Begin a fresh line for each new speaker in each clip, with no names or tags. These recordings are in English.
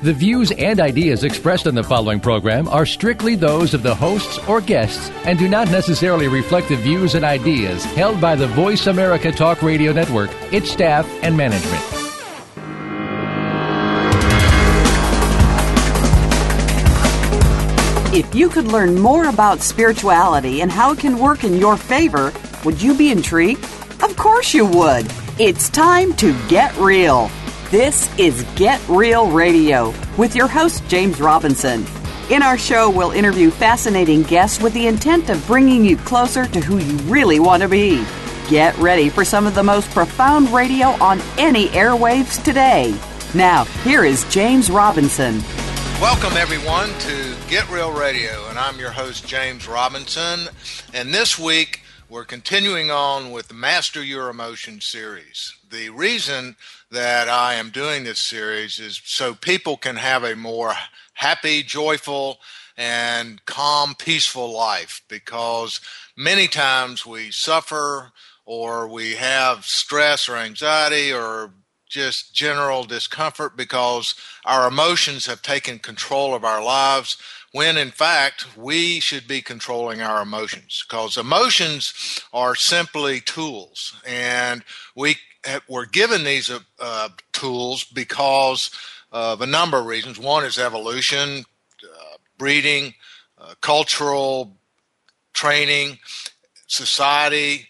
The views and ideas expressed on the following program are strictly those of the hosts or guests and do not necessarily reflect the views and ideas held by the Voice America Talk Radio Network, its staff, and management.
If you could learn more about spirituality and how it can work in your favor, would you be intrigued? Of course you would. It's time to get real. This is Get Real Radio with your host, James Robinson. In our show, we'll interview fascinating guests with the intent of bringing you closer to who you really want to be. Get ready for some of the most profound radio on any airwaves today. Now, here is James Robinson.
Welcome, everyone, to Get Real Radio, and I'm your host, James Robinson. And this week, we're continuing on with the Master Your Emotion series. The reason that I am doing this series is so people can have a more happy, joyful, and calm, peaceful life because many times we suffer or we have stress or anxiety or just general discomfort because our emotions have taken control of our lives when in fact we should be controlling our emotions because emotions are simply tools and we were given these uh, tools because of a number of reasons. One is evolution uh, breeding uh, cultural training society.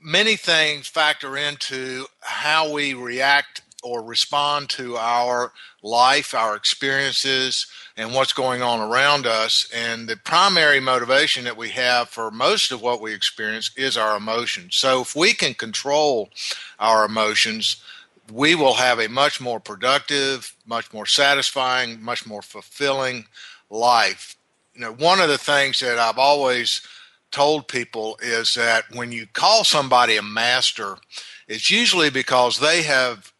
Many things factor into how we react or respond to our life, our experiences, and what's going on around us. And the primary motivation that we have for most of what we experience is our emotions. So if we can control our emotions, we will have a much more productive, much more satisfying, much more fulfilling life. You know, one of the things that I've always told people is that when you call somebody a master, it's usually because they have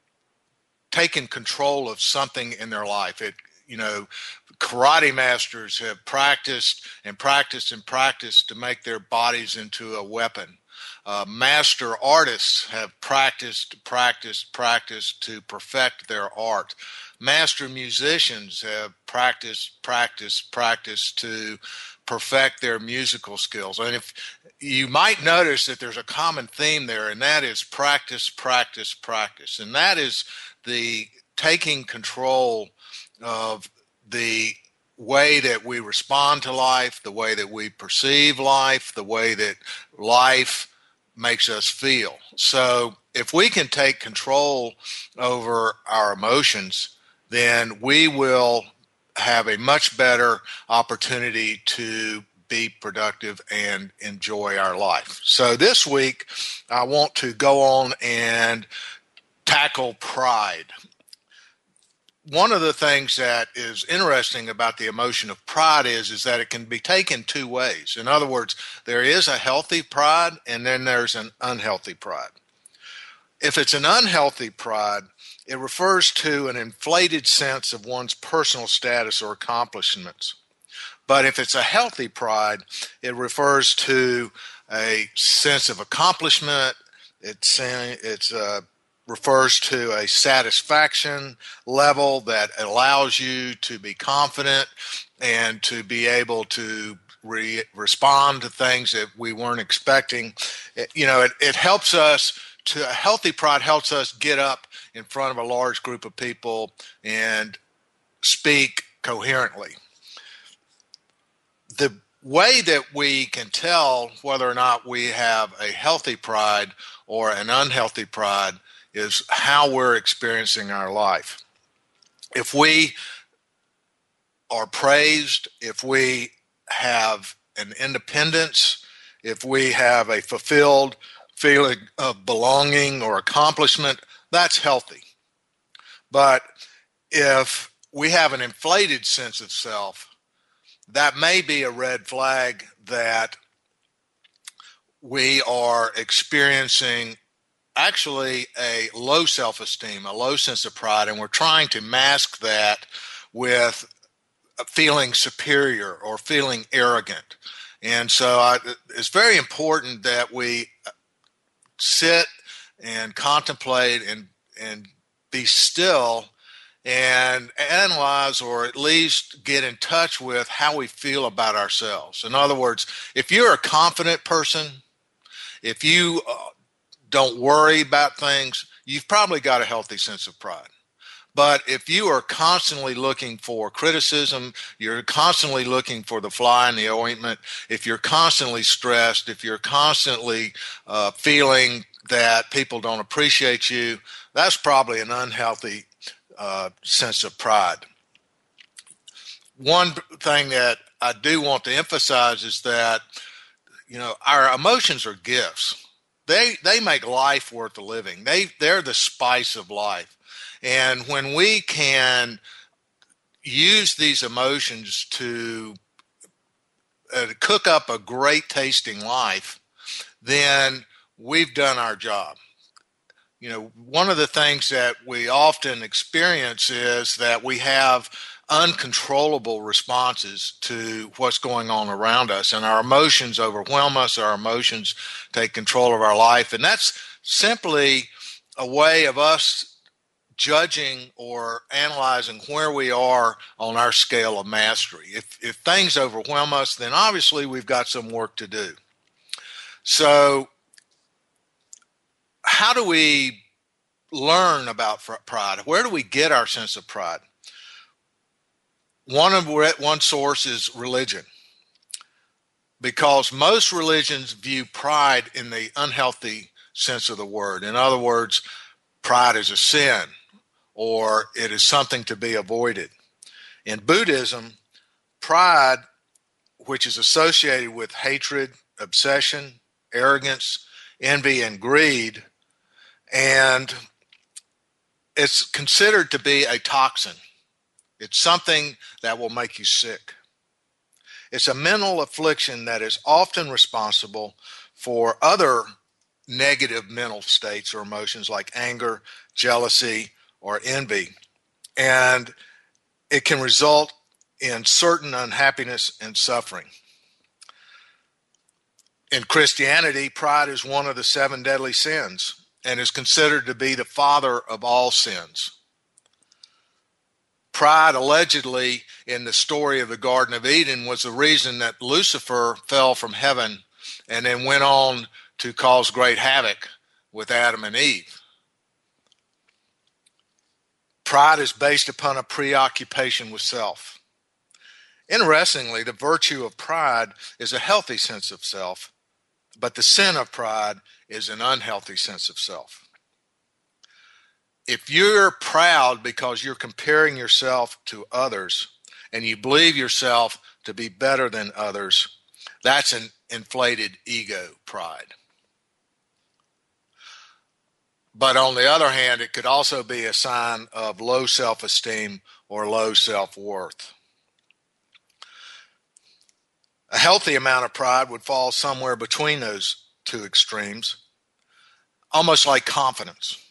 taken control of something in their life. It, you know, karate masters have practiced and practiced and practiced to make their bodies into a weapon. Uh, master artists have practiced, practiced, practiced to perfect their art. Master musicians have practiced, practiced, practiced to perfect their musical skills. And if you might notice that there's a common theme there, and that is practice, practice, practice. And that is the taking control of the way that we respond to life, the way that we perceive life, the way that life makes us feel. So if we can take control over our emotions, then we will have a much better opportunity to be productive and enjoy our life. So this week, I want to go on and tackle pride. One of the things that is interesting about the emotion of pride is, is that it can be taken two ways. In other words, there is a healthy pride and then there's an unhealthy pride. If it's an unhealthy pride, it refers to an inflated sense of one's personal status or accomplishments. But if it's a healthy pride, it refers to a sense of accomplishment. It's it's uh, refers to a satisfaction level that allows you to be confident and to be able to re- respond to things that we weren't expecting. It, you know, it, it helps us to a healthy pride helps us get up in front of a large group of people and speak coherently. The way that we can tell whether or not we have a healthy pride or an unhealthy pride is how we're experiencing our life. If we are praised, if we have an independence, if we have a fulfilled feeling of belonging or accomplishment, that's healthy. But if we have an inflated sense of self, that may be a red flag that we are experiencing actually a low self esteem, a low sense of pride, and we're trying to mask that with feeling superior or feeling arrogant. And so I, it's very important that we sit and contemplate and, and be still and analyze or at least get in touch with how we feel about ourselves. In other words, if you're a confident person, if you uh, don't worry about things, you've probably got a healthy sense of pride. But if you are constantly looking for criticism, you're constantly looking for the fly in the ointment, if you're constantly stressed, if you're constantly uh, feeling that people don't appreciate you, that's probably an unhealthy uh, sense of pride. One thing that I do want to emphasize is that you know our emotions are gifts. They they make life worth living. They they're the spice of life, and when we can use these emotions to uh, cook up a great tasting life, then we've done our job you know, one of the things that we often experience is that we have uncontrollable responses to what's going on around us, and our emotions overwhelm us, our emotions take control of our life, and that's simply a way of us judging or analyzing where we are on our scale of mastery. If, if things overwhelm us, then obviously we've got some work to do. So, how do we learn about pride? Where do we get our sense of pride? One of one source is religion, because most religions view pride in the unhealthy sense of the word. In other words, pride is a sin, or it is something to be avoided. In Buddhism, pride, which is associated with hatred, obsession, arrogance, envy, and greed, and it's considered to be a toxin. It's something that will make you sick. It's a mental affliction that is often responsible for other negative mental states or emotions like anger, jealousy, or envy. And it can result in certain unhappiness and suffering. In Christianity, pride is one of the seven deadly sins and is considered to be the father of all sins. Pride, allegedly, in the story of the Garden of Eden, was the reason that Lucifer fell from heaven and then went on to cause great havoc with Adam and Eve. Pride is based upon a preoccupation with self. Interestingly, the virtue of pride is a healthy sense of self, but the sin of pride is an unhealthy sense of self. If you're proud because you're comparing yourself to others and you believe yourself to be better than others, that's an inflated ego pride. But on the other hand, it could also be a sign of low self esteem or low self worth. A healthy amount of pride would fall somewhere between those two extremes, almost like confidence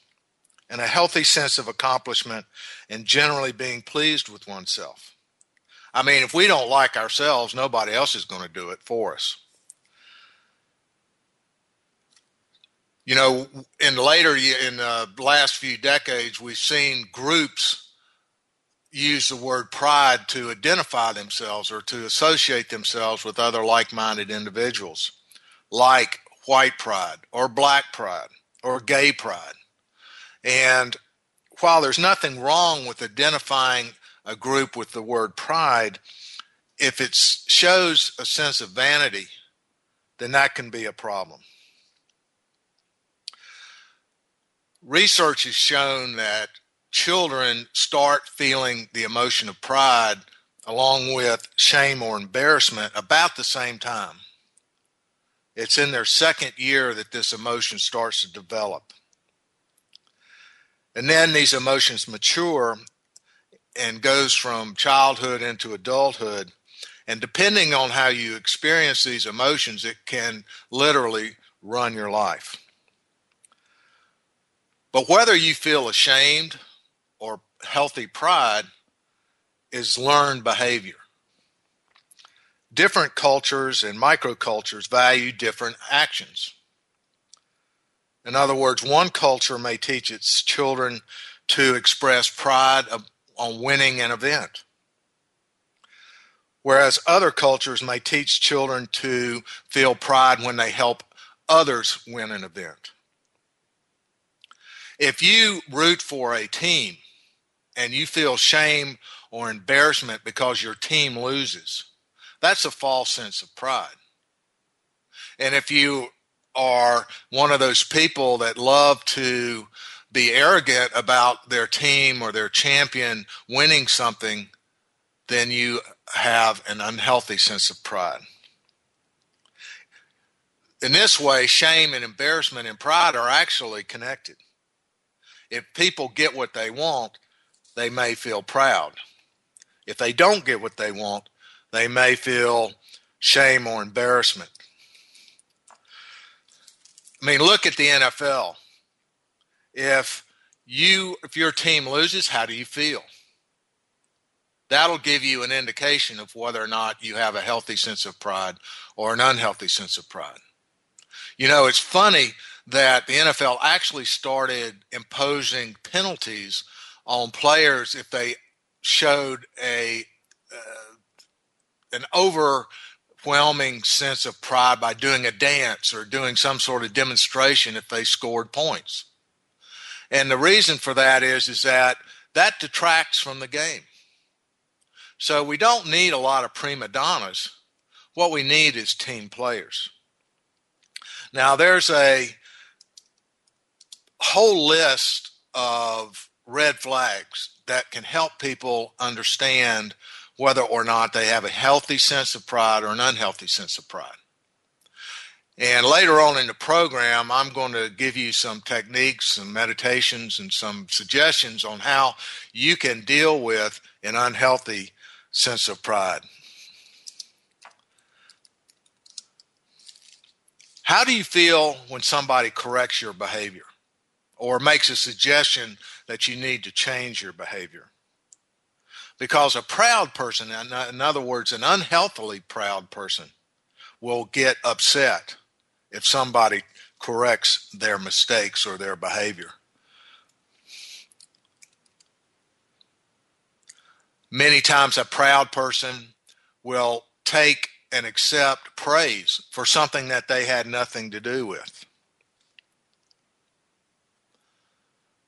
and a healthy sense of accomplishment and generally being pleased with oneself. I mean, if we don't like ourselves, nobody else is going to do it for us. You know, in later in the last few decades, we've seen groups use the word pride to identify themselves or to associate themselves with other like-minded individuals, like white pride or black pride or gay pride. And while there's nothing wrong with identifying a group with the word pride, if it shows a sense of vanity, then that can be a problem. Research has shown that children start feeling the emotion of pride along with shame or embarrassment about the same time. It's in their second year that this emotion starts to develop. And then these emotions mature and goes from childhood into adulthood. And depending on how you experience these emotions, it can literally run your life. But whether you feel ashamed or healthy pride is learned behavior. Different cultures and microcultures value different actions. In other words, one culture may teach its children to express pride on winning an event, whereas other cultures may teach children to feel pride when they help others win an event. If you root for a team and you feel shame or embarrassment because your team loses, that's a false sense of pride. And if you are one of those people that love to be arrogant about their team or their champion winning something, then you have an unhealthy sense of pride. In this way, shame and embarrassment and pride are actually connected. If people get what they want, they may feel proud. If they don't get what they want, they may feel shame or embarrassment. I mean, look at the NFL. If you if your team loses, how do you feel? That'll give you an indication of whether or not you have a healthy sense of pride or an unhealthy sense of pride. You know, it's funny that the NFL actually started imposing penalties on players if they showed a uh, an over overwhelming sense of pride by doing a dance or doing some sort of demonstration if they scored points. And the reason for that is is that that detracts from the game. So we don't need a lot of prima donnas. What we need is team players. Now there's a whole list of red flags that can help people understand whether or not they have a healthy sense of pride or an unhealthy sense of pride. And later on in the program, I'm going to give you some techniques, some meditations, and some suggestions on how you can deal with an unhealthy sense of pride. How do you feel when somebody corrects your behavior or makes a suggestion that you need to change your behavior? Because a proud person, in other words, an unhealthily proud person, will get upset if somebody corrects their mistakes or their behavior. Many times, a proud person will take and accept praise for something that they had nothing to do with.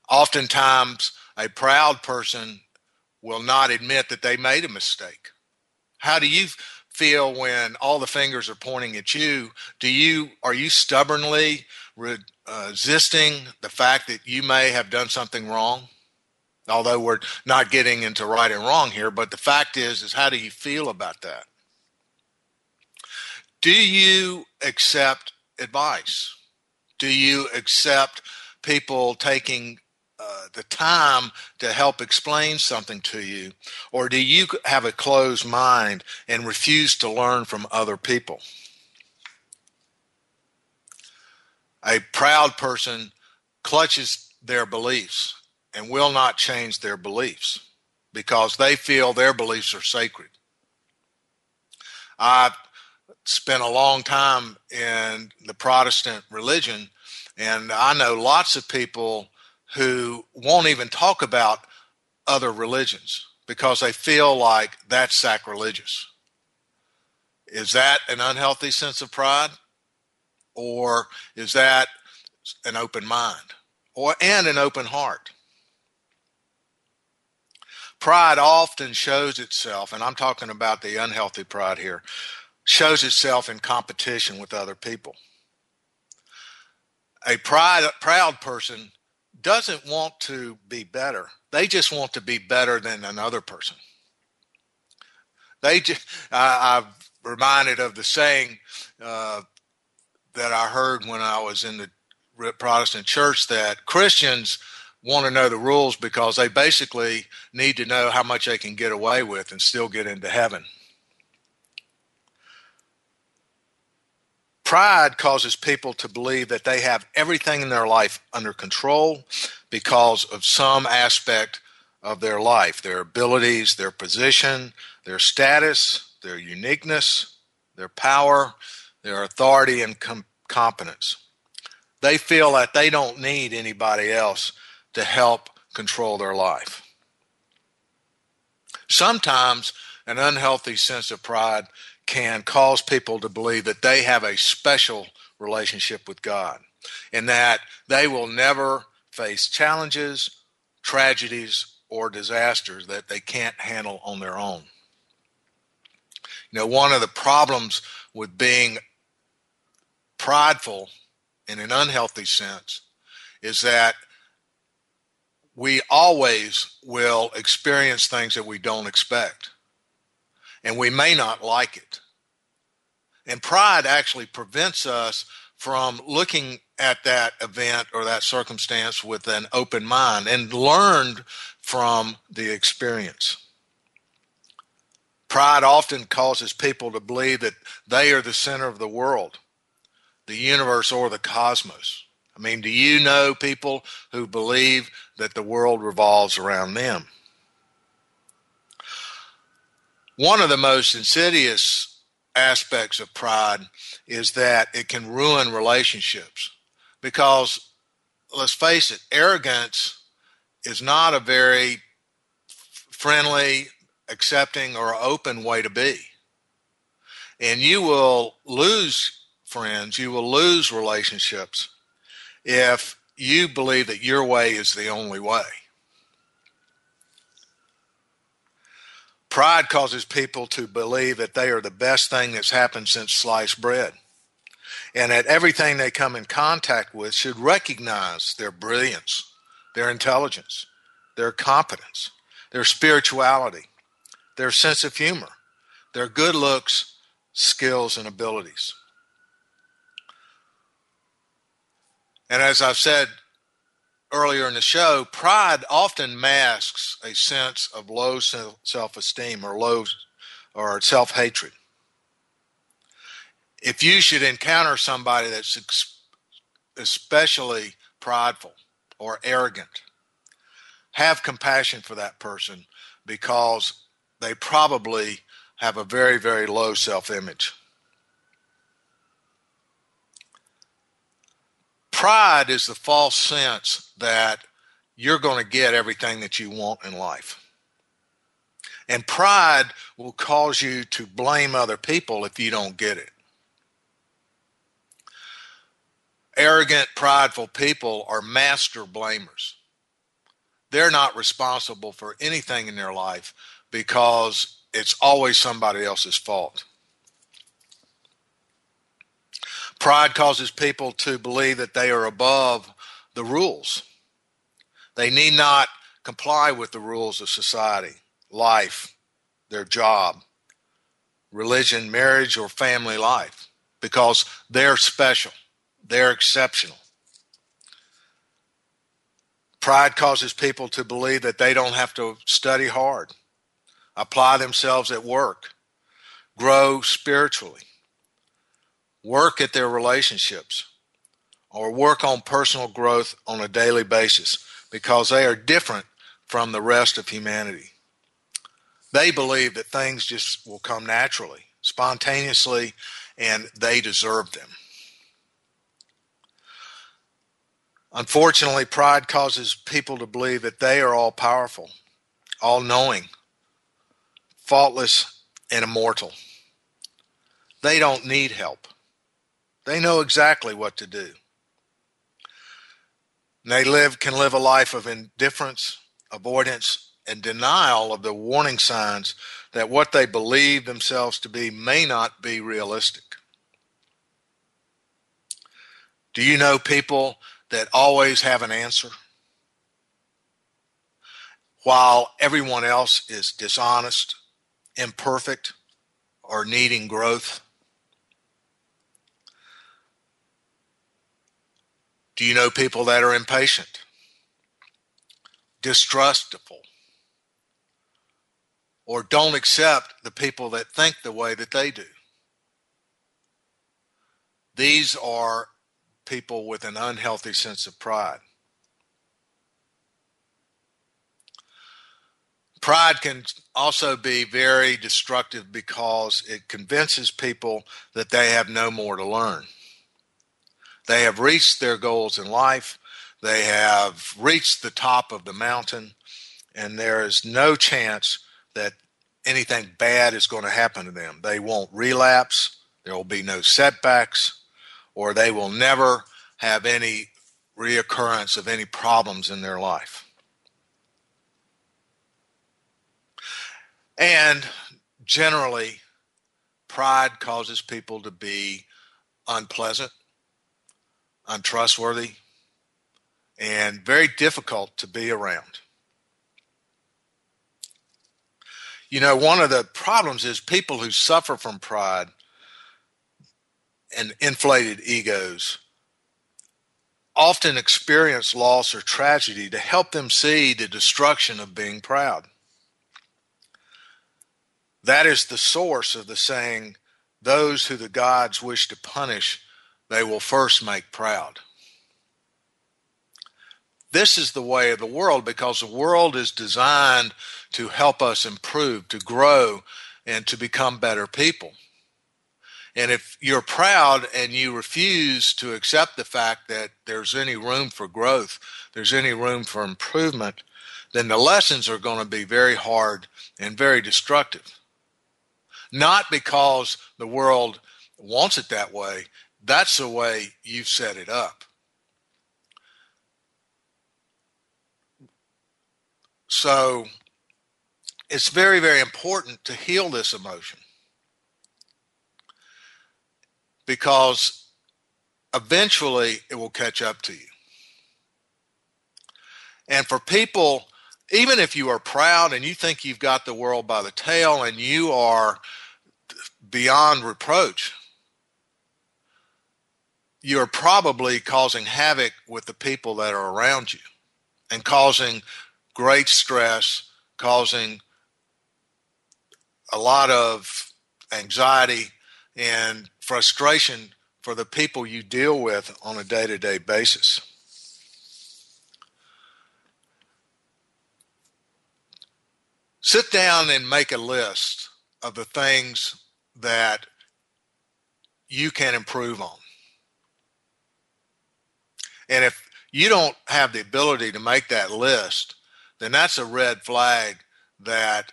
Oftentimes, a proud person will not admit that they made a mistake. How do you feel when all the fingers are pointing at you? Do you are you stubbornly uh, resisting the fact that you may have done something wrong? Although we're not getting into right and wrong here, but the fact is is how do you feel about that? Do you accept advice? Do you accept people taking uh, the time to help explain something to you? Or do you have a closed mind and refuse to learn from other people? A proud person clutches their beliefs and will not change their beliefs because they feel their beliefs are sacred. I've spent a long time in the Protestant religion, and I know lots of people who won't even talk about other religions because they feel like that's sacrilegious. Is that an unhealthy sense of pride? Or is that an open mind? Or and an open heart? Pride often shows itself, and I'm talking about the unhealthy pride here, shows itself in competition with other people. A pride, proud person doesn't want to be better. They just want to be better than another person. They just, I, am reminded of the saying uh, that I heard when I was in the Protestant church that Christians want to know the rules because they basically need to know how much they can get away with and still get into heaven. Pride causes people to believe that they have everything in their life under control because of some aspect of their life their abilities, their position, their status, their uniqueness, their power, their authority, and com- competence. They feel that they don't need anybody else to help control their life. Sometimes an unhealthy sense of pride can cause people to believe that they have a special relationship with God and that they will never face challenges, tragedies, or disasters that they can't handle on their own. You know, one of the problems with being prideful in an unhealthy sense is that we always will experience things that we don't expect. And we may not like it. And pride actually prevents us from looking at that event or that circumstance with an open mind and learned from the experience. Pride often causes people to believe that they are the center of the world, the universe, or the cosmos. I mean, do you know people who believe that the world revolves around them? One of the most insidious aspects of pride is that it can ruin relationships because let's face it, arrogance is not a very friendly, accepting, or open way to be. And you will lose friends, you will lose relationships if you believe that your way is the only way. Pride causes people to believe that they are the best thing that's happened since sliced bread. And that everything they come in contact with should recognize their brilliance, their intelligence, their competence, their spirituality, their sense of humor, their good looks, skills, and abilities. And as I've said earlier in the show, pride often masks a sense of low self esteem or low or self hatred. If you should encounter somebody that's especially prideful or arrogant, have compassion for that person because they probably have a very, very low self image. Pride is the false sense that you're going to get everything that you want in life. And pride will cause you to blame other people if you don't get it. Arrogant, prideful people are master blamers. They're not responsible for anything in their life because it's always somebody else's fault. Pride causes people to believe that they are above the rules. They need not comply with the rules of society, life, their job, religion, marriage, or family life because they're special, they're exceptional. Pride causes people to believe that they don't have to study hard, apply themselves at work, grow spiritually work at their relationships or work on personal growth on a daily basis because they are different from the rest of humanity. They believe that things just will come naturally, spontaneously, and they deserve them. Unfortunately, pride causes people to believe that they are all powerful, all knowing, faultless, and immortal. They don't need help. They know exactly what to do. And they live can live a life of indifference, avoidance, and denial of the warning signs that what they believe themselves to be may not be realistic. Do you know people that always have an answer? While everyone else is dishonest, imperfect, or needing growth? Do you know people that are impatient, distrustful, or don't accept the people that think the way that they do? these are people with an unhealthy sense of pride. Pride can also be very destructive because it convinces people that they have no more to learn. They have reached their goals in life, they have reached the top of the mountain, and there is no chance that anything bad is going to happen to them. They won't relapse, there will be no setbacks, or they will never have any reoccurrence of any problems in their life. And generally, pride causes people to be unpleasant, untrustworthy, and very difficult to be around. You know, one of the problems is people who suffer from pride and inflated egos often experience loss or tragedy to help them see the destruction of being proud. That is the source of the saying, Those who the gods wish to punish, they will first make proud. This is the way of the world because the world is designed to help us improve, to grow, and to become better people. And if you're proud and you refuse to accept the fact that there's any room for growth, there's any room for improvement, then the lessons are going to be very hard and very destructive not because the world wants it that way. That's the way you've set it up. So it's very, very important to heal this emotion because eventually it will catch up to you. And for people, even if you are proud and you think you've got the world by the tail and you are beyond reproach, you're probably causing havoc with the people that are around you and causing great stress, causing a lot of anxiety and frustration for the people you deal with on a day to day basis. Sit down and make a list of the things that you can improve on. And if you don't have the ability to make that list, then that's a red flag that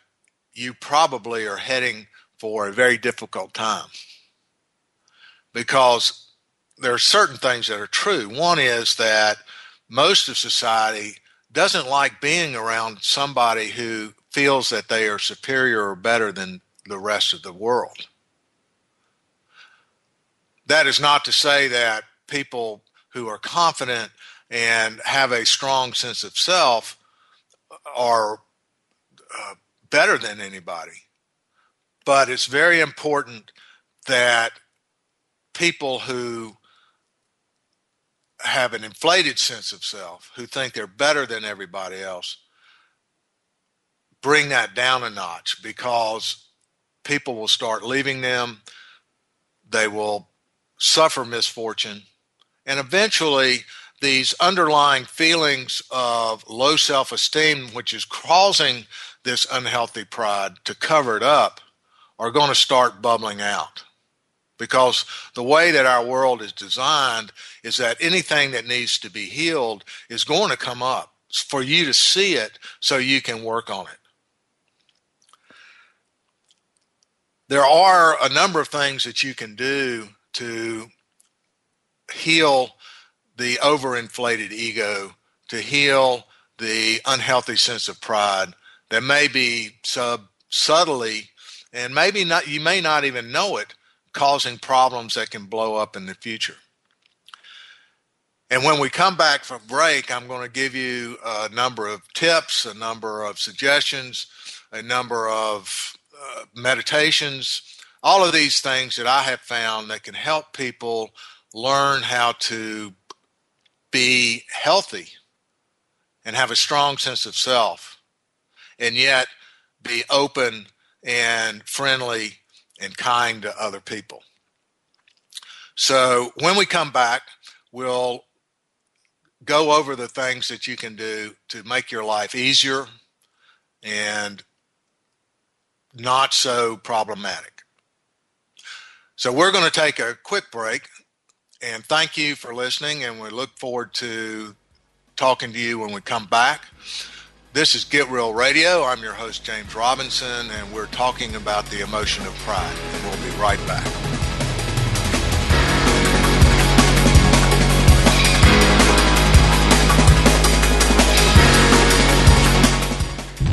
you probably are heading for a very difficult time. Because there are certain things that are true. One is that most of society doesn't like being around somebody who feels that they are superior or better than the rest of the world. That is not to say that people who are confident and have a strong sense of self are uh, better than anybody. But it's very important that people who have an inflated sense of self, who think they're better than everybody else, bring that down a notch because people will start leaving them. They will suffer misfortune, and eventually these underlying feelings of low self esteem, which is causing this unhealthy pride to cover it up, are going to start bubbling out. Because the way that our world is designed is that anything that needs to be healed is going to come up for you to see it so you can work on it. There are a number of things that you can do to heal the overinflated ego, to heal the unhealthy sense of pride that may be sub subtly and maybe not you may not even know it causing problems that can blow up in the future. And when we come back from break, I'm going to give you a number of tips, a number of suggestions, a number of uh, meditations all of these things that I have found that can help people learn how to be healthy and have a strong sense of self and yet be open and friendly and kind to other people. So when we come back, we'll go over the things that you can do to make your life easier and not so problematic. So we're going to take a quick break and thank you for listening and we look forward to talking to you when we come back. This is Get Real Radio. I'm your host, James Robinson, and we're talking about the emotion of pride. And we'll be right back.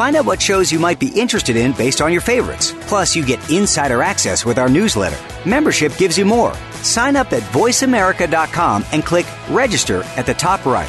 Find out what shows you might be interested in based on your favorites. Plus, you get insider access with our newsletter. Membership gives you more. Sign up at voiceamerica.com and click register at the top right.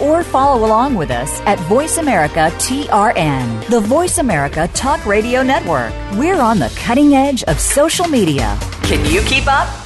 or follow along with us at Voice America TRN, the Voice America Talk Radio Network. We're on the cutting edge of social media.
Can you keep up?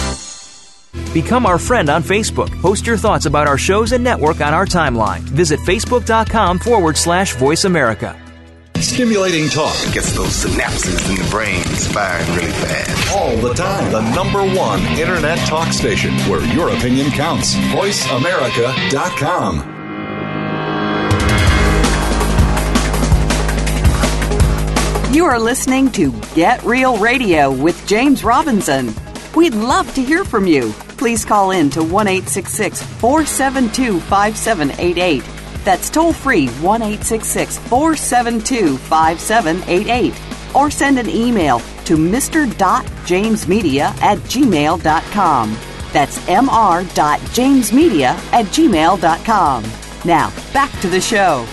Become our friend on Facebook. Post your thoughts about our shows and network on our timeline. Visit facebook.com forward slash voice America.
Stimulating talk.
Gets those synapses in the brain firing really fast.
All the time. The number one internet talk station where your opinion counts. VoiceAmerica.com.
You are listening to Get Real Radio with James Robinson. We'd love to hear from you. Please call in to 1 472 5788. That's toll free 1 472 5788. Or send an email to mr.jamesmedia at gmail.com. That's mr.jamesmedia at gmail.com. Now, back to the show.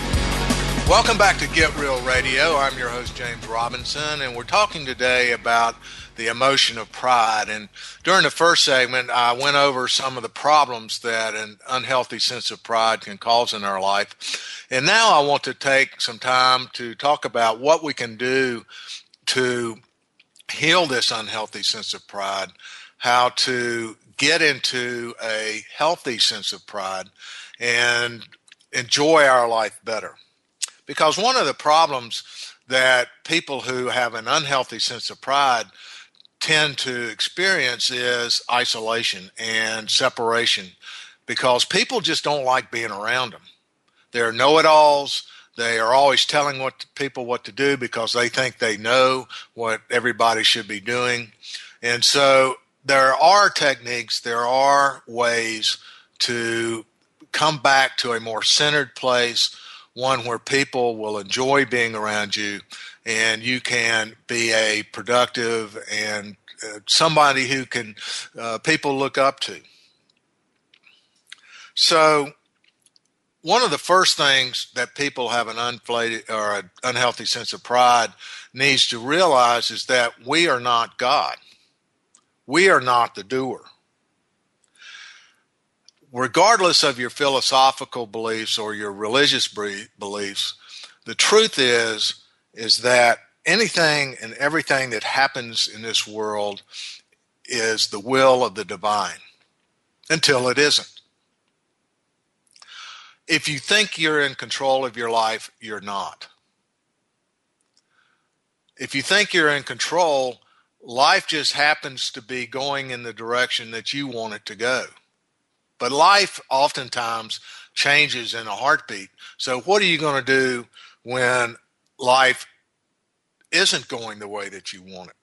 Welcome back to Get Real Radio. I'm your host, James Robinson, and we're talking today about the emotion of pride. And during the first segment, I went over some of the problems that an unhealthy sense of pride can cause in our life. And now I want to take some time to talk about what we can do to heal this unhealthy sense of pride, how to get into a healthy sense of pride and enjoy our life better. Because one of the problems that people who have an unhealthy sense of pride tend to experience is isolation and separation because people just don't like being around them. They're know it alls. They are always telling what people what to do because they think they know what everybody should be doing. And so there are techniques, there are ways to come back to a more centered place, one where people will enjoy being around you and you can be a productive and uh, somebody who can uh, people look up to. So, one of the first things that people have an unflated or an unhealthy sense of pride needs to realize is that we are not God. We are not the doer. Regardless of your philosophical beliefs or your religious beliefs, the truth is is that anything and everything that happens in this world is the will of the divine until it isn't. If you think you're in control of your life, you're not. If you think you're in control, life just happens to be going in the direction that you want it to go. But life oftentimes changes in a heartbeat. So, what are you going to do when life isn't going the way that you want it.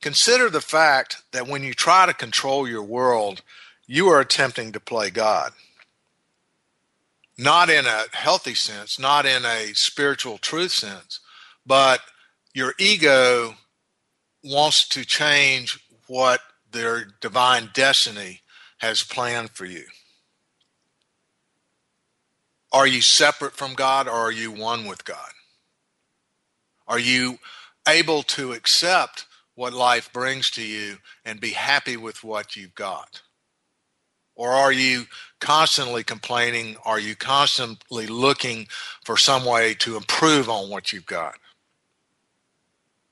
Consider the fact that when you try to control your world, you are attempting to play God. Not in a healthy sense, not in a spiritual truth sense, but your ego wants to change what their divine destiny has planned for you. Are you separate from God or are you one with God? Are you able to accept what life brings to you and be happy with what you've got? Or are you constantly complaining? Are you constantly looking for some way to improve on what you've got?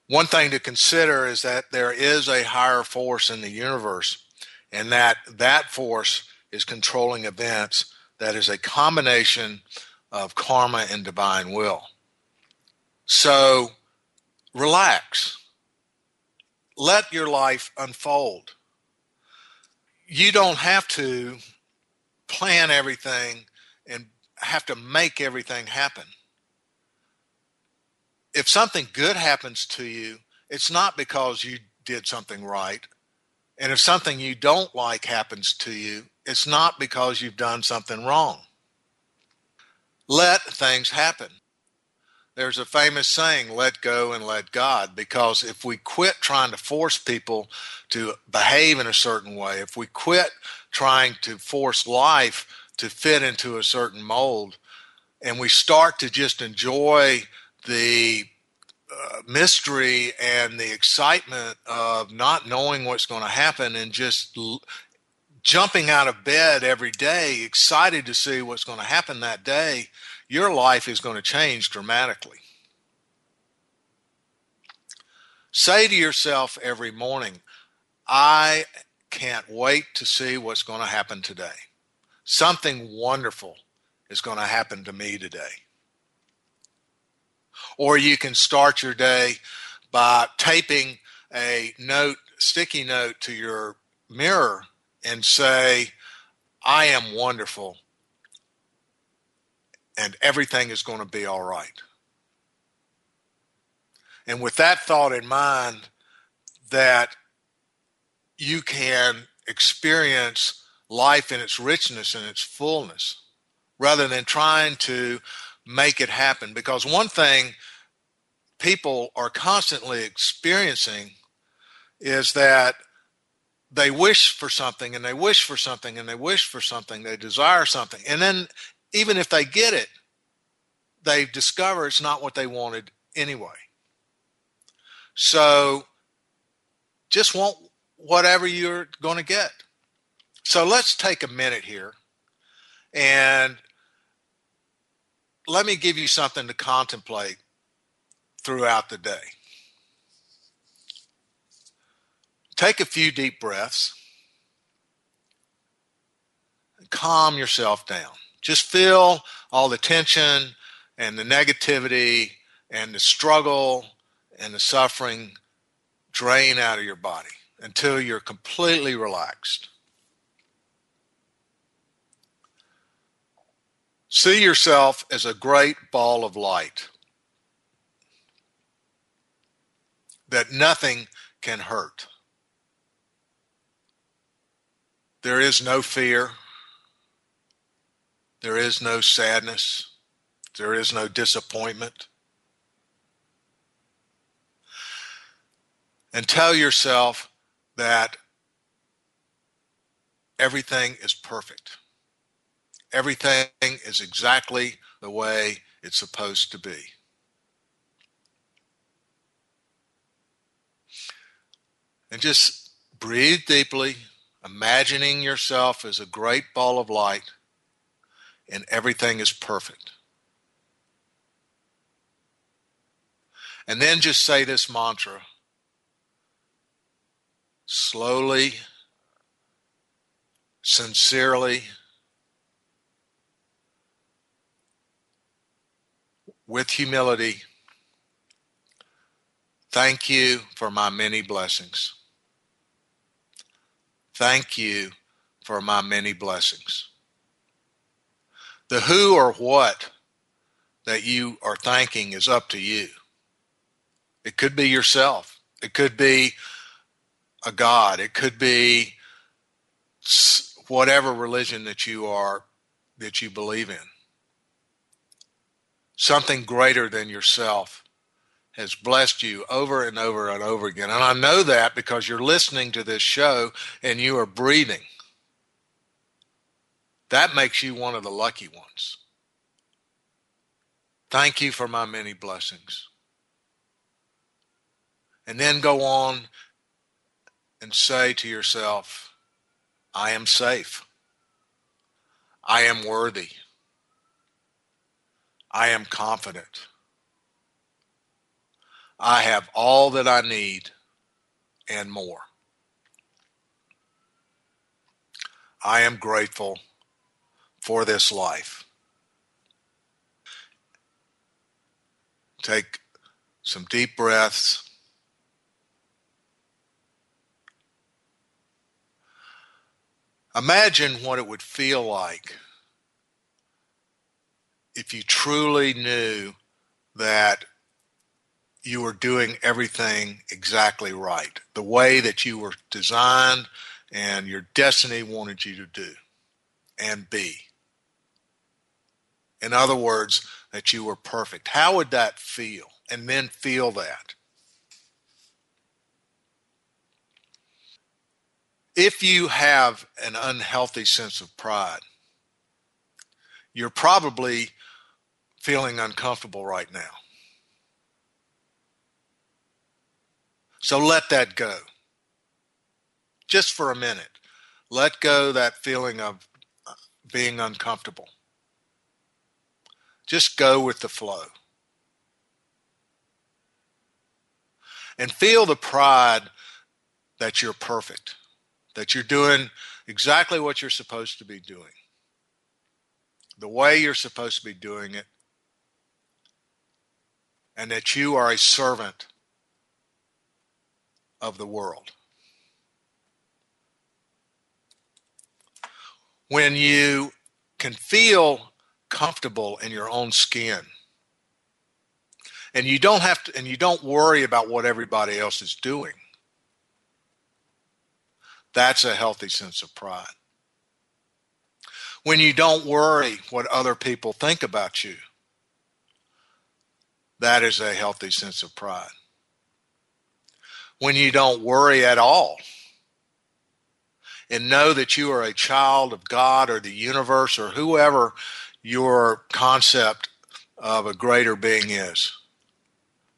One thing to consider is that there is a higher force in the universe, and that that force is controlling events that is a combination of karma and divine will. So relax. Let your life unfold. You don't have to plan everything and have to make everything happen. If something good happens to you, it's not because you did something right. And if something you don't like happens to you, it's not because you've done something wrong. Let things happen there's a famous saying, let go and let God, because if we quit trying to force people to behave in a certain way, if we quit trying to force life to fit into a certain mold, and we start to just enjoy the uh, mystery and the excitement of not knowing what's going to happen and just jumping out of bed every day, excited to see what's going to happen that day, your life is going to change dramatically. Say to yourself every morning, I can't wait to see what's going to happen today. Something wonderful is going to happen to me today. Or you can start your day by taping a note, sticky note to your mirror and say, I am wonderful and everything is going to be all right. And with that thought in mind, that you can experience life in its richness and its fullness rather than trying to make it happen. Because one thing people are constantly experiencing is that they wish for something and they wish for something and they wish for something, they desire something. And then even if they get it, they discover it's not what they wanted anyway. So just want whatever you're going to get. So let's take a minute here and let me give you something to contemplate throughout the day. Take a few deep breaths. And calm yourself down. Just feel all the tension and the negativity and the struggle and the suffering drain out of your body until you're completely relaxed. See yourself as a great ball of light that nothing can hurt. There is no fear. There is no sadness. There is no disappointment. And tell yourself that everything is perfect. Everything is exactly the way it's supposed to be. And just breathe deeply, imagining yourself as a great ball of light and everything is perfect. And then just say this mantra slowly, sincerely, with humility. Thank you for my many blessings. Thank you for my many blessings. The who or what that you are thanking is up to you. It could be yourself. It could be a God. It could be whatever religion that you are, that you believe in. Something greater than yourself has blessed you over and over and over again. And I know that because you're listening to this show and you are breathing. That makes you one of the lucky ones. Thank you for my many blessings. And then go on and say to yourself, I am safe. I am worthy. I am confident. I have all that I need and more. I am grateful for this life. Take some deep breaths. Imagine what it would feel like if you truly knew that you were doing everything exactly right, the way that you were designed and your destiny wanted you to do and be. In other words, that you were perfect. How would that feel? And then feel that. if you have an unhealthy sense of pride, you're probably feeling uncomfortable right now. So let that go. Just for a minute. Let go that feeling of uh, being uncomfortable. Just go with the flow. And feel the pride that you're perfect that you're doing exactly what you're supposed to be doing, the way you're supposed to be doing it, and that you are a servant of the world. When you can feel comfortable in your own skin, and you don't have to, and you don't worry about what everybody else is doing That's a healthy sense of pride. When you don't worry what other people think about you, that is a healthy sense of pride. When you don't worry at all and know that you are a child of God or the universe or whoever your concept of a greater being is.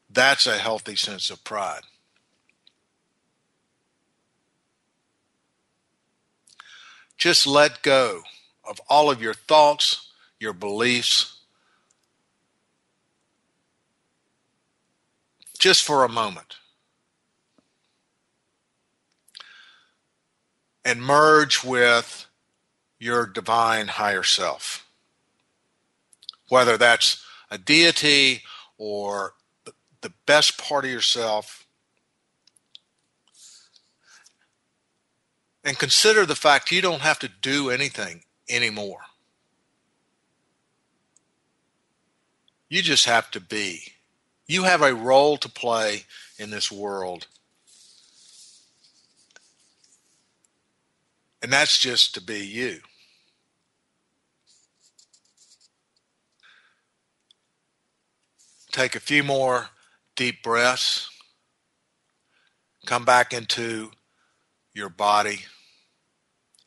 That's a healthy sense of pride. Just let go of all of your thoughts, your beliefs, just for a moment. And merge with your divine higher self whether that's a deity or the best part of yourself. And consider the fact you don't have to do anything anymore. You just have to be. You have a role to play in this world. And that's just to be you. Take a few more deep breaths. Come back into your body.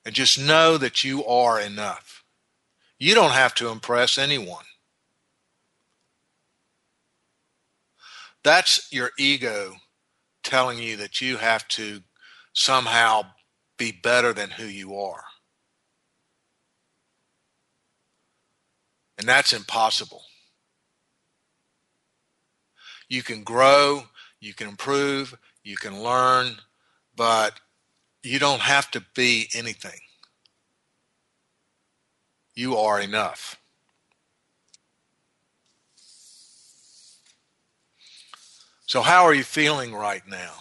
And just know that you are enough. You don't have to impress anyone. That's your ego telling you that you have to somehow be better than who you are. And that's impossible. You can grow, you can improve, you can learn, but you don't have to be anything. You are enough. So, how are you feeling right now?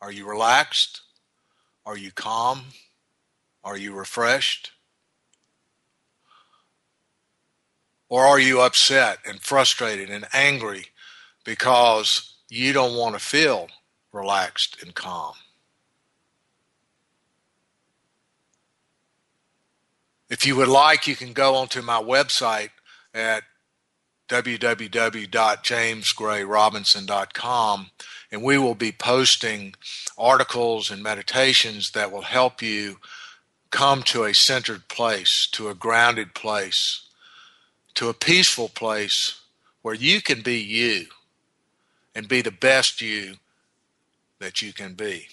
Are you relaxed? Are you calm? Are you refreshed? Or are you upset and frustrated and angry because you don't want to feel relaxed and calm. If you would like, you can go onto my website at www.jamesgrayrobinson.com and we will be posting articles and meditations that will help you come to a centered place, to a grounded place, to a peaceful place where you can be you and be the best you that you can be.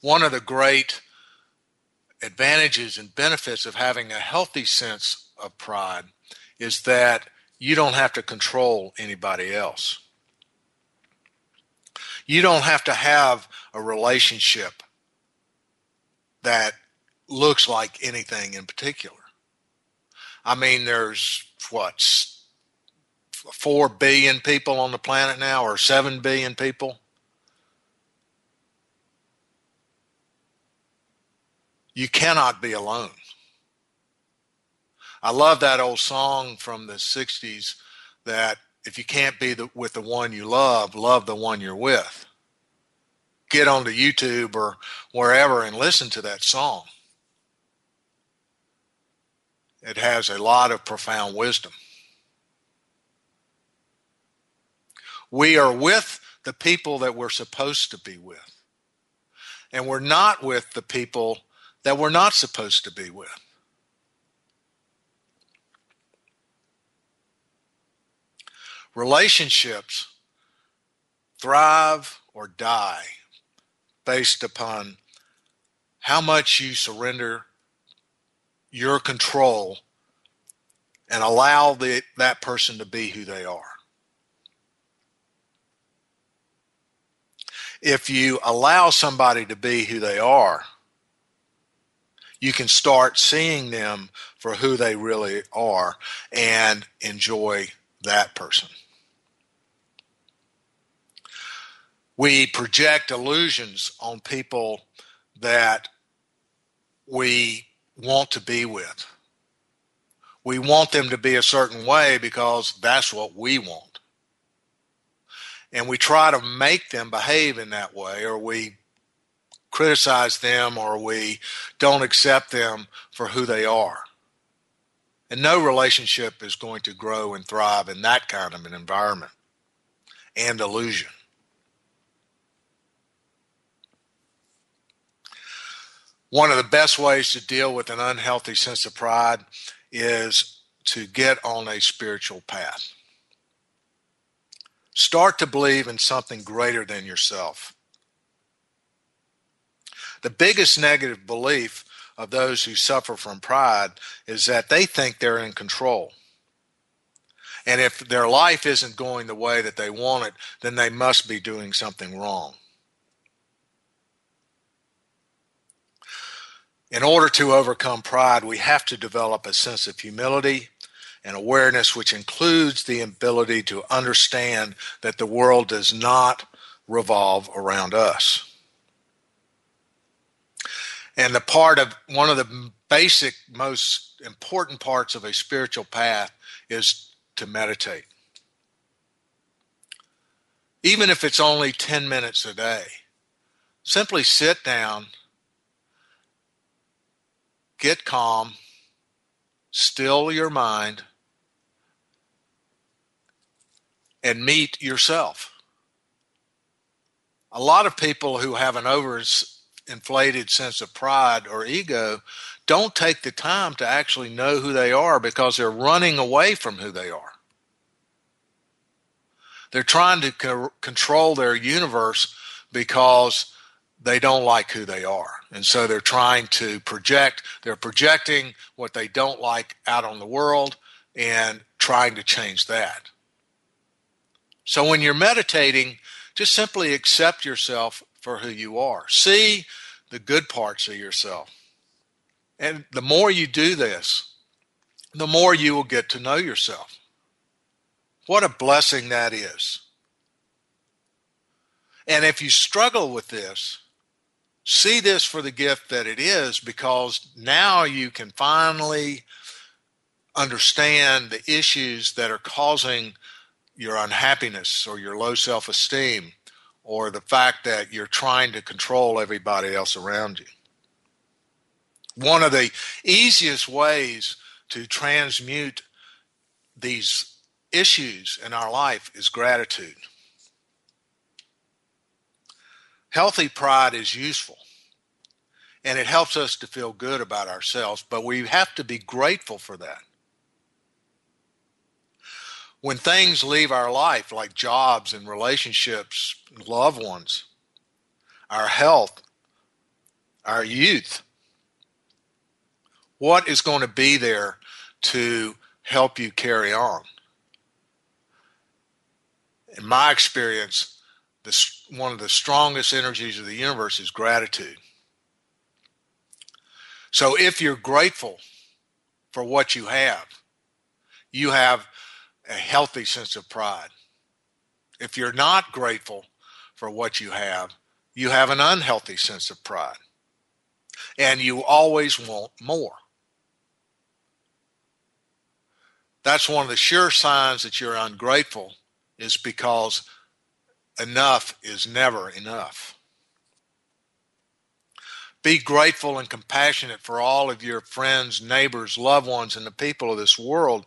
One of the great advantages and benefits of having a healthy sense of pride is that you don't have to control anybody else. You don't have to have a relationship that looks like anything in particular. I mean, there's what, 4 billion people on the planet now, or 7 billion people. You cannot be alone. I love that old song from the 60s that if you can't be the, with the one you love, love the one you're with. Get onto YouTube or wherever and listen to that song. It has a lot of profound wisdom. We are with the people that we're supposed to be with. And we're not with the people that we're not supposed to be with. Relationships thrive or die based upon how much you surrender your control and allow the, that person to be who they are. if you allow somebody to be who they are, you can start seeing them for who they really are and enjoy that person. We project illusions on people that we want to be with. We want them to be a certain way because that's what we want. and we try to make them behave in that way, or we criticize them, or we don't accept them for who they are. And no relationship is going to grow and thrive in that kind of an environment and illusion. One of the best ways to deal with an unhealthy sense of pride is to get on a spiritual path. Start to believe in something greater than yourself. The biggest negative belief of those who suffer from pride is that they think they're in control. And if their life isn't going the way that they want it, then they must be doing something wrong. In order to overcome pride, we have to develop a sense of humility and awareness, which includes the ability to understand that the world does not revolve around us. And the part of one of the basic, most important parts of a spiritual path is to meditate. Even if it's only 10 minutes a day, simply sit down, get calm, still your mind, and meet yourself. A lot of people who have an overinflated sense of pride or ego don't take the time to actually know who they are because they're running away from who they are. They're trying to co- control their universe because they don't like who they are. And so they're trying to project, they're projecting what they don't like out on the world and trying to change that. So when you're meditating, just simply accept yourself for who you are. See the good parts of yourself. And the more you do this, the more you will get to know yourself. What a blessing that is. And if you struggle with this, see this for the gift that it is because now you can finally understand the issues that are causing your unhappiness or your low self esteem or the fact that you're trying to control everybody else around you one of the easiest ways to transmute these issues in our life is gratitude. Healthy pride is useful and it helps us to feel good about ourselves, but we have to be grateful for that. When things leave our life, like jobs and relationships, loved ones, our health, our youth, what is going to be there to help you carry on? In my experience, one of the strongest energies of the universe is gratitude. So if you're grateful for what you have, you have a healthy sense of pride. If you're not grateful for what you have, you have an unhealthy sense of pride. And you always want more. that's one of the sure signs that you're ungrateful is because enough is never enough. Be grateful and compassionate for all of your friends, neighbors, loved ones, and the people of this world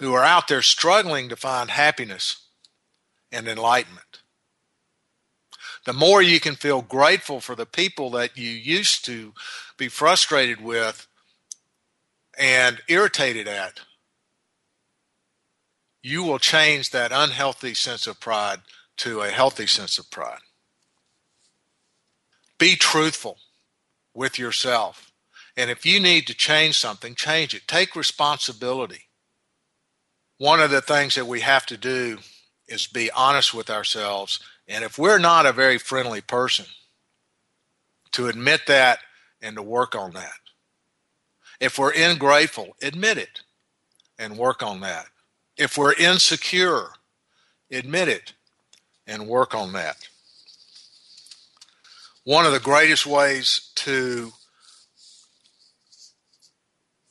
who are out there struggling to find happiness and enlightenment. The more you can feel grateful for the people that you used to be frustrated with and irritated at, you will change that unhealthy sense of pride to a healthy sense of pride. Be truthful with yourself. And if you need to change something, change it. Take responsibility. One of the things that we have to do is be honest with ourselves. And if we're not a very friendly person, to admit that and to work on that. If we're ingrateful, admit it and work on that. If we're insecure, admit it and work on that. One of the greatest ways to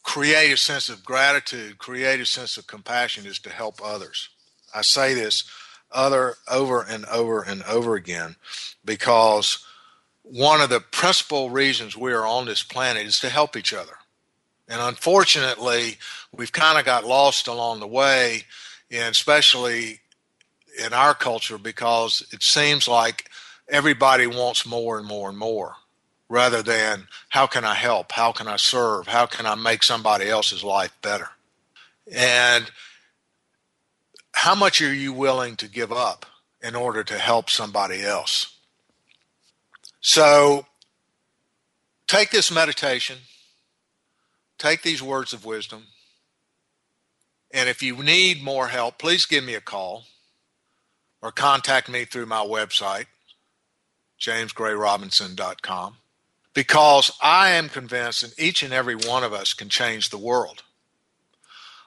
create a sense of gratitude, create a sense of compassion is to help others. I say this other over and over and over again because one of the principal reasons we are on this planet is to help each other. And unfortunately, we've kind of got lost along the way, and especially in our culture, because it seems like everybody wants more and more and more rather than how can I help? How can I serve? How can I make somebody else's life better? And how much are you willing to give up in order to help somebody else? So take this meditation, take these words of wisdom, and if you need more help, please give me a call or contact me through my website, jamesgrayrobinson.com, because I am convinced that each and every one of us can change the world.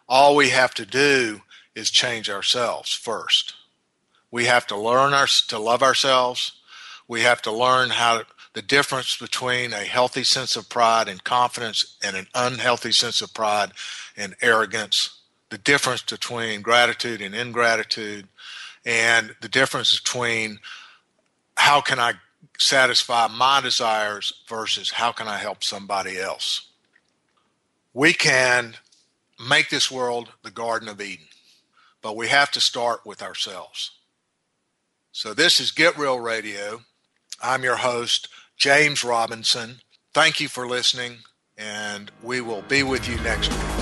All we have to do is change ourselves first. We have to learn our, to love ourselves. We have to learn how the difference between a healthy sense of pride and confidence and an unhealthy sense of pride and arrogance. The difference between gratitude and ingratitude, and the difference between how can I satisfy my desires versus how can I help somebody else. We can make this world the Garden of Eden, but we have to start with ourselves. So, this is Get Real Radio. I'm your host, James Robinson. Thank you for listening, and we will be with you next week.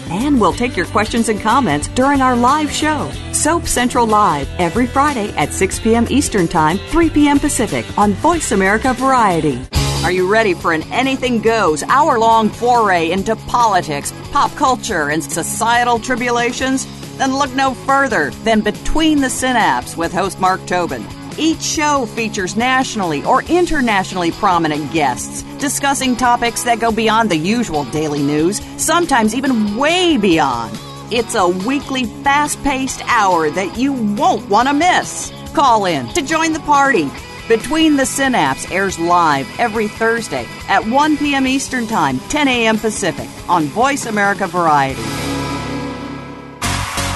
And we'll take your questions and comments during our live show, Soap Central Live, every Friday at 6 p.m. Eastern Time, 3 p.m. Pacific on Voice America Variety. Are you ready for an anything goes, hour long foray into politics, pop culture, and societal tribulations? Then look no further than Between the Synapse with host Mark Tobin. Each show features nationally or internationally prominent guests discussing topics that go beyond the usual daily news, sometimes even way beyond. It's a weekly, fast paced hour that you won't want to miss. Call in to join the party. Between the Synapse airs live every Thursday at 1 p.m. Eastern Time, 10 a.m. Pacific on Voice America Variety.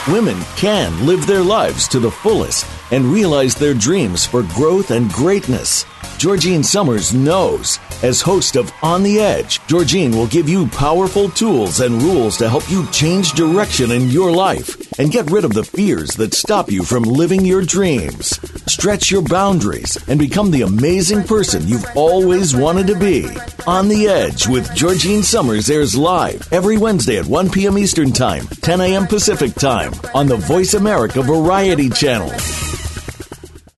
Women can live their lives to the fullest and realize their dreams for growth and greatness. Georgine Summers knows. As host of On the Edge, Georgine will give you powerful tools and rules to help you change direction in your life and get rid of the fears that stop you from living your dreams. Stretch your boundaries and become the amazing person you've always wanted to be. On the Edge with Georgine Summers airs live every Wednesday at 1 p.m. Eastern Time, 10 a.m. Pacific Time on the Voice America Variety Channel.